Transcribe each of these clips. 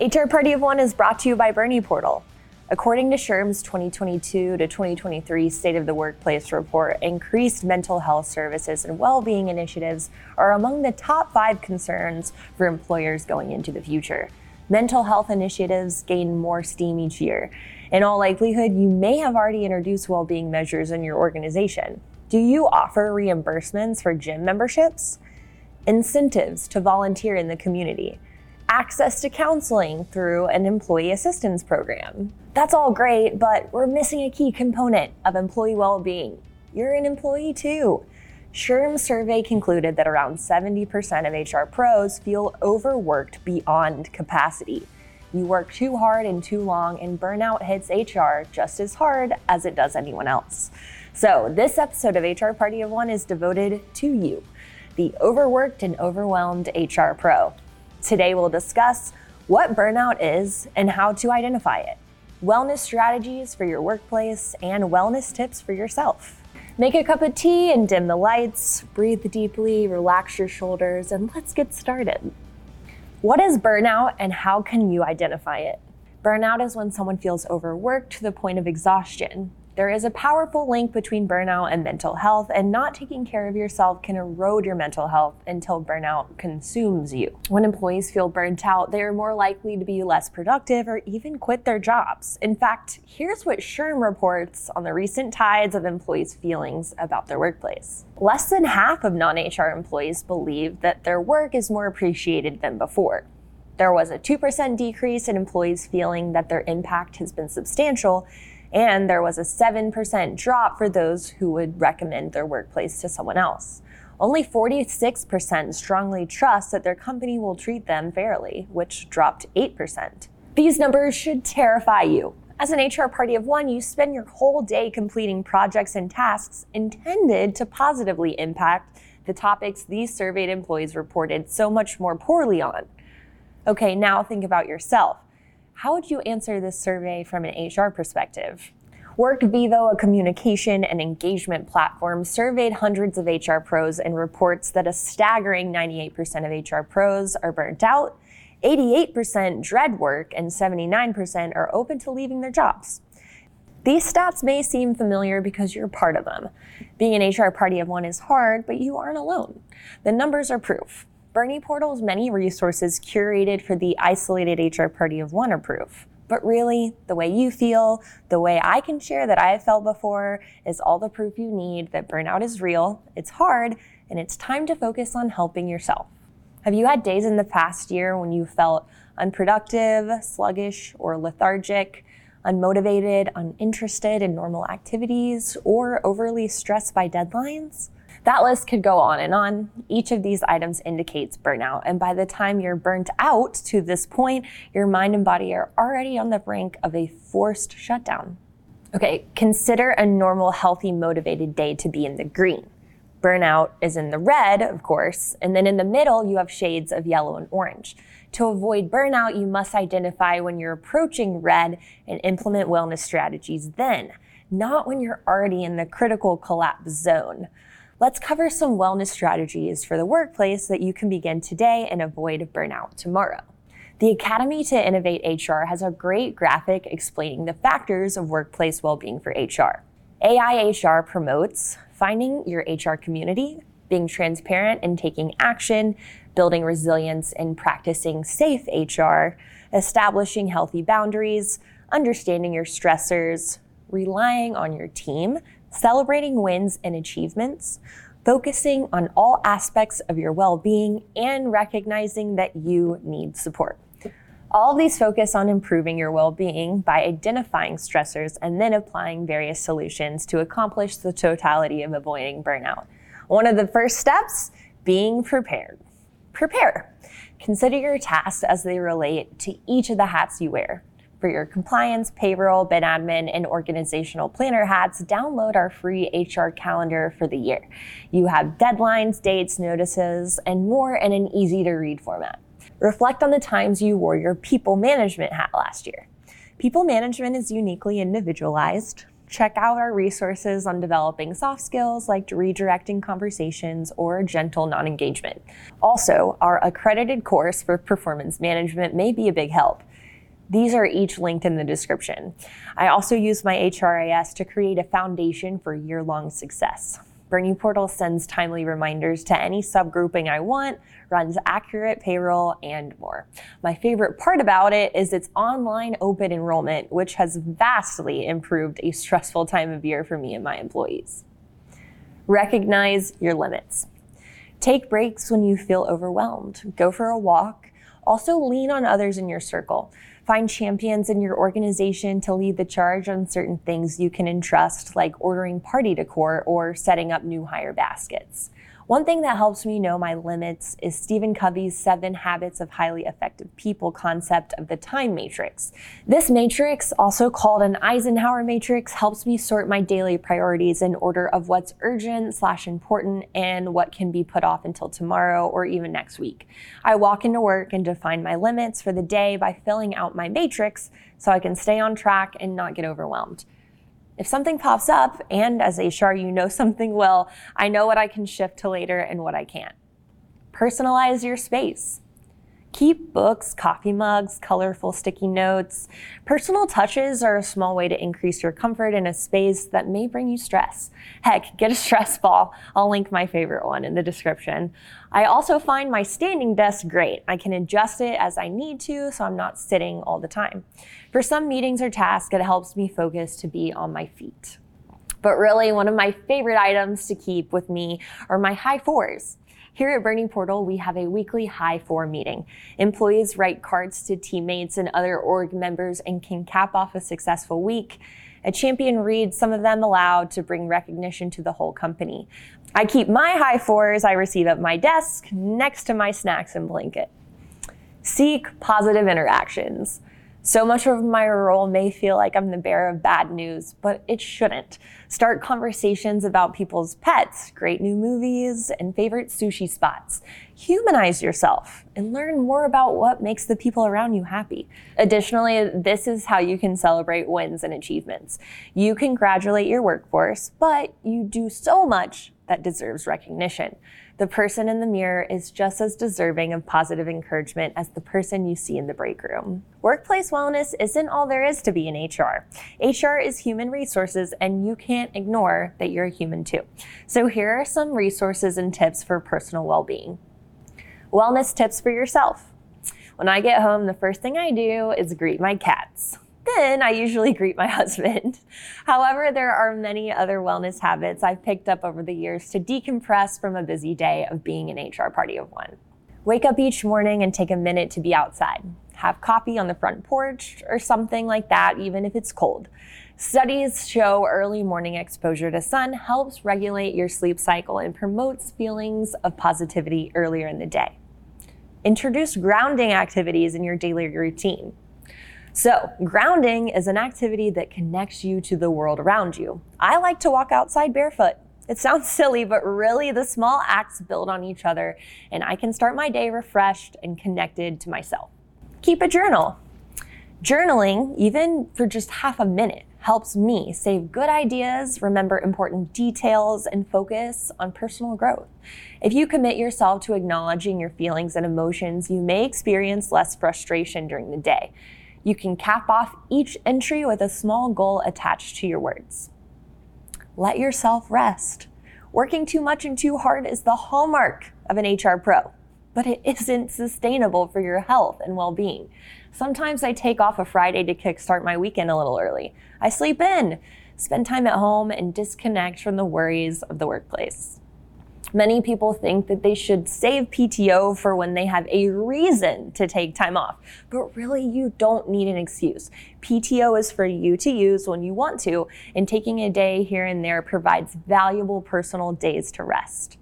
HR Party of One is brought to you by Bernie Portal. According to SHRM's 2022 to 2023 State of the Workplace report, increased mental health services and well being initiatives are among the top five concerns for employers going into the future. Mental health initiatives gain more steam each year. In all likelihood, you may have already introduced well being measures in your organization. Do you offer reimbursements for gym memberships? Incentives to volunteer in the community? Access to counseling through an employee assistance program? That's all great, but we're missing a key component of employee well being. You're an employee too. SHRM's survey concluded that around 70% of HR pros feel overworked beyond capacity. You work too hard and too long, and burnout hits HR just as hard as it does anyone else. So, this episode of HR Party of One is devoted to you, the overworked and overwhelmed HR pro. Today, we'll discuss what burnout is and how to identify it, wellness strategies for your workplace, and wellness tips for yourself. Make a cup of tea and dim the lights, breathe deeply, relax your shoulders, and let's get started. What is burnout and how can you identify it? Burnout is when someone feels overworked to the point of exhaustion. There is a powerful link between burnout and mental health, and not taking care of yourself can erode your mental health until burnout consumes you. When employees feel burnt out, they are more likely to be less productive or even quit their jobs. In fact, here's what SHRM reports on the recent tides of employees' feelings about their workplace. Less than half of non HR employees believe that their work is more appreciated than before. There was a 2% decrease in employees feeling that their impact has been substantial, and there was a 7% drop for those who would recommend their workplace to someone else. Only 46% strongly trust that their company will treat them fairly, which dropped 8%. These numbers should terrify you. As an HR party of one, you spend your whole day completing projects and tasks intended to positively impact the topics these surveyed employees reported so much more poorly on. Okay, now think about yourself. How would you answer this survey from an HR perspective? WorkVivo, a communication and engagement platform, surveyed hundreds of HR pros and reports that a staggering 98% of HR pros are burnt out, 88% dread work, and 79% are open to leaving their jobs. These stats may seem familiar because you're part of them. Being an HR party of one is hard, but you aren't alone. The numbers are proof. Bernie Portal's many resources curated for the isolated HR party of one are proof. But really, the way you feel, the way I can share that I have felt before, is all the proof you need that burnout is real, it's hard, and it's time to focus on helping yourself. Have you had days in the past year when you felt unproductive, sluggish, or lethargic, unmotivated, uninterested in normal activities, or overly stressed by deadlines? That list could go on and on. Each of these items indicates burnout. And by the time you're burnt out to this point, your mind and body are already on the brink of a forced shutdown. Okay, consider a normal, healthy, motivated day to be in the green. Burnout is in the red, of course, and then in the middle, you have shades of yellow and orange. To avoid burnout, you must identify when you're approaching red and implement wellness strategies then, not when you're already in the critical collapse zone let's cover some wellness strategies for the workplace that you can begin today and avoid burnout tomorrow. The Academy to Innovate HR has a great graphic explaining the factors of workplace well-being for HR. AI HR promotes finding your HR community, being transparent and taking action, building resilience and practicing safe HR, establishing healthy boundaries, understanding your stressors, relying on your team celebrating wins and achievements, focusing on all aspects of your well being, and recognizing that you need support. All of these focus on improving your well being by identifying stressors and then applying various solutions to accomplish the totality of avoiding burnout. One of the first steps being prepared. Prepare. Consider your tasks as they relate to each of the hats you wear. For your compliance, payroll, ben admin, and organizational planner hats, download our free HR calendar for the year. You have deadlines, dates, notices, and more in an easy to read format. Reflect on the times you wore your people management hat last year. People management is uniquely individualized. Check out our resources on developing soft skills like redirecting conversations or gentle non engagement. Also, our accredited course for performance management may be a big help. These are each linked in the description. I also use my HRIS to create a foundation for year long success. Bernie Portal sends timely reminders to any subgrouping I want, runs accurate payroll, and more. My favorite part about it is its online open enrollment, which has vastly improved a stressful time of year for me and my employees. Recognize your limits. Take breaks when you feel overwhelmed. Go for a walk. Also, lean on others in your circle. Find champions in your organization to lead the charge on certain things you can entrust, like ordering party decor or setting up new hire baskets. One thing that helps me know my limits is Stephen Covey's seven habits of highly effective people concept of the time matrix. This matrix, also called an Eisenhower matrix, helps me sort my daily priorities in order of what's urgent slash important and what can be put off until tomorrow or even next week. I walk into work and define my limits for the day by filling out my matrix so I can stay on track and not get overwhelmed. If something pops up, and as a HR, you know something well, I know what I can shift to later and what I can't. Personalize your space. Keep books, coffee mugs, colorful sticky notes. Personal touches are a small way to increase your comfort in a space that may bring you stress. Heck, get a stress ball. I'll link my favorite one in the description. I also find my standing desk great. I can adjust it as I need to, so I'm not sitting all the time. For some meetings or tasks, it helps me focus to be on my feet. But really, one of my favorite items to keep with me are my high fours. Here at Bernie Portal, we have a weekly high four meeting. Employees write cards to teammates and other org members and can cap off a successful week. A champion reads some of them aloud to bring recognition to the whole company. I keep my high fours I receive at my desk next to my snacks and blanket. Seek positive interactions. So much of my role may feel like I'm the bearer of bad news, but it shouldn't. Start conversations about people's pets, great new movies, and favorite sushi spots. Humanize yourself and learn more about what makes the people around you happy. Additionally, this is how you can celebrate wins and achievements. You congratulate your workforce, but you do so much that deserves recognition. The person in the mirror is just as deserving of positive encouragement as the person you see in the break room. Workplace wellness isn't all there is to be in HR. HR is human resources, and you can't ignore that you're a human too. So, here are some resources and tips for personal well being. Wellness tips for yourself. When I get home, the first thing I do is greet my cats then I usually greet my husband. However, there are many other wellness habits I've picked up over the years to decompress from a busy day of being an HR party of one. Wake up each morning and take a minute to be outside. Have coffee on the front porch or something like that, even if it's cold. Studies show early morning exposure to sun helps regulate your sleep cycle and promotes feelings of positivity earlier in the day. Introduce grounding activities in your daily routine. So, grounding is an activity that connects you to the world around you. I like to walk outside barefoot. It sounds silly, but really the small acts build on each other, and I can start my day refreshed and connected to myself. Keep a journal. Journaling, even for just half a minute, helps me save good ideas, remember important details, and focus on personal growth. If you commit yourself to acknowledging your feelings and emotions, you may experience less frustration during the day. You can cap off each entry with a small goal attached to your words. Let yourself rest. Working too much and too hard is the hallmark of an HR pro, but it isn't sustainable for your health and well being. Sometimes I take off a Friday to kickstart my weekend a little early. I sleep in, spend time at home, and disconnect from the worries of the workplace. Many people think that they should save PTO for when they have a reason to take time off, but really you don't need an excuse. PTO is for you to use when you want to, and taking a day here and there provides valuable personal days to rest.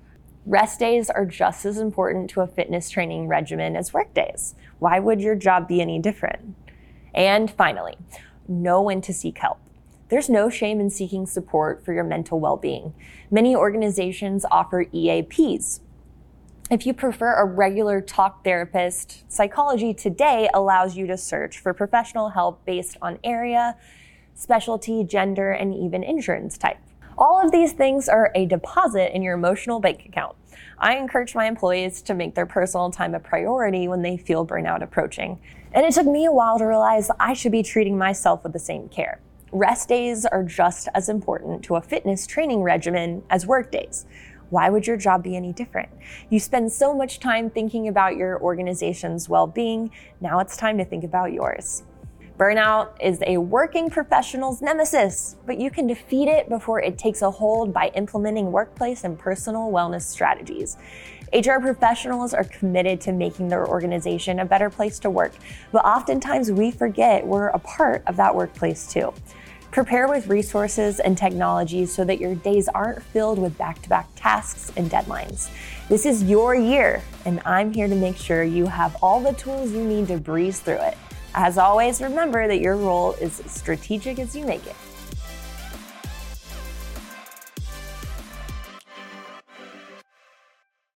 Rest days are just as important to a fitness training regimen as work days. Why would your job be any different? And finally, know when to seek help. There's no shame in seeking support for your mental well being. Many organizations offer EAPs. If you prefer a regular talk therapist, Psychology Today allows you to search for professional help based on area, specialty, gender, and even insurance type. All of these things are a deposit in your emotional bank account. I encourage my employees to make their personal time a priority when they feel burnout approaching. And it took me a while to realize I should be treating myself with the same care. Rest days are just as important to a fitness training regimen as work days. Why would your job be any different? You spend so much time thinking about your organization's well being. Now it's time to think about yours. Burnout is a working professional's nemesis, but you can defeat it before it takes a hold by implementing workplace and personal wellness strategies. HR professionals are committed to making their organization a better place to work, but oftentimes we forget we're a part of that workplace too. Prepare with resources and technologies so that your days aren't filled with back to back tasks and deadlines. This is your year, and I'm here to make sure you have all the tools you need to breeze through it. As always, remember that your role is strategic as you make it.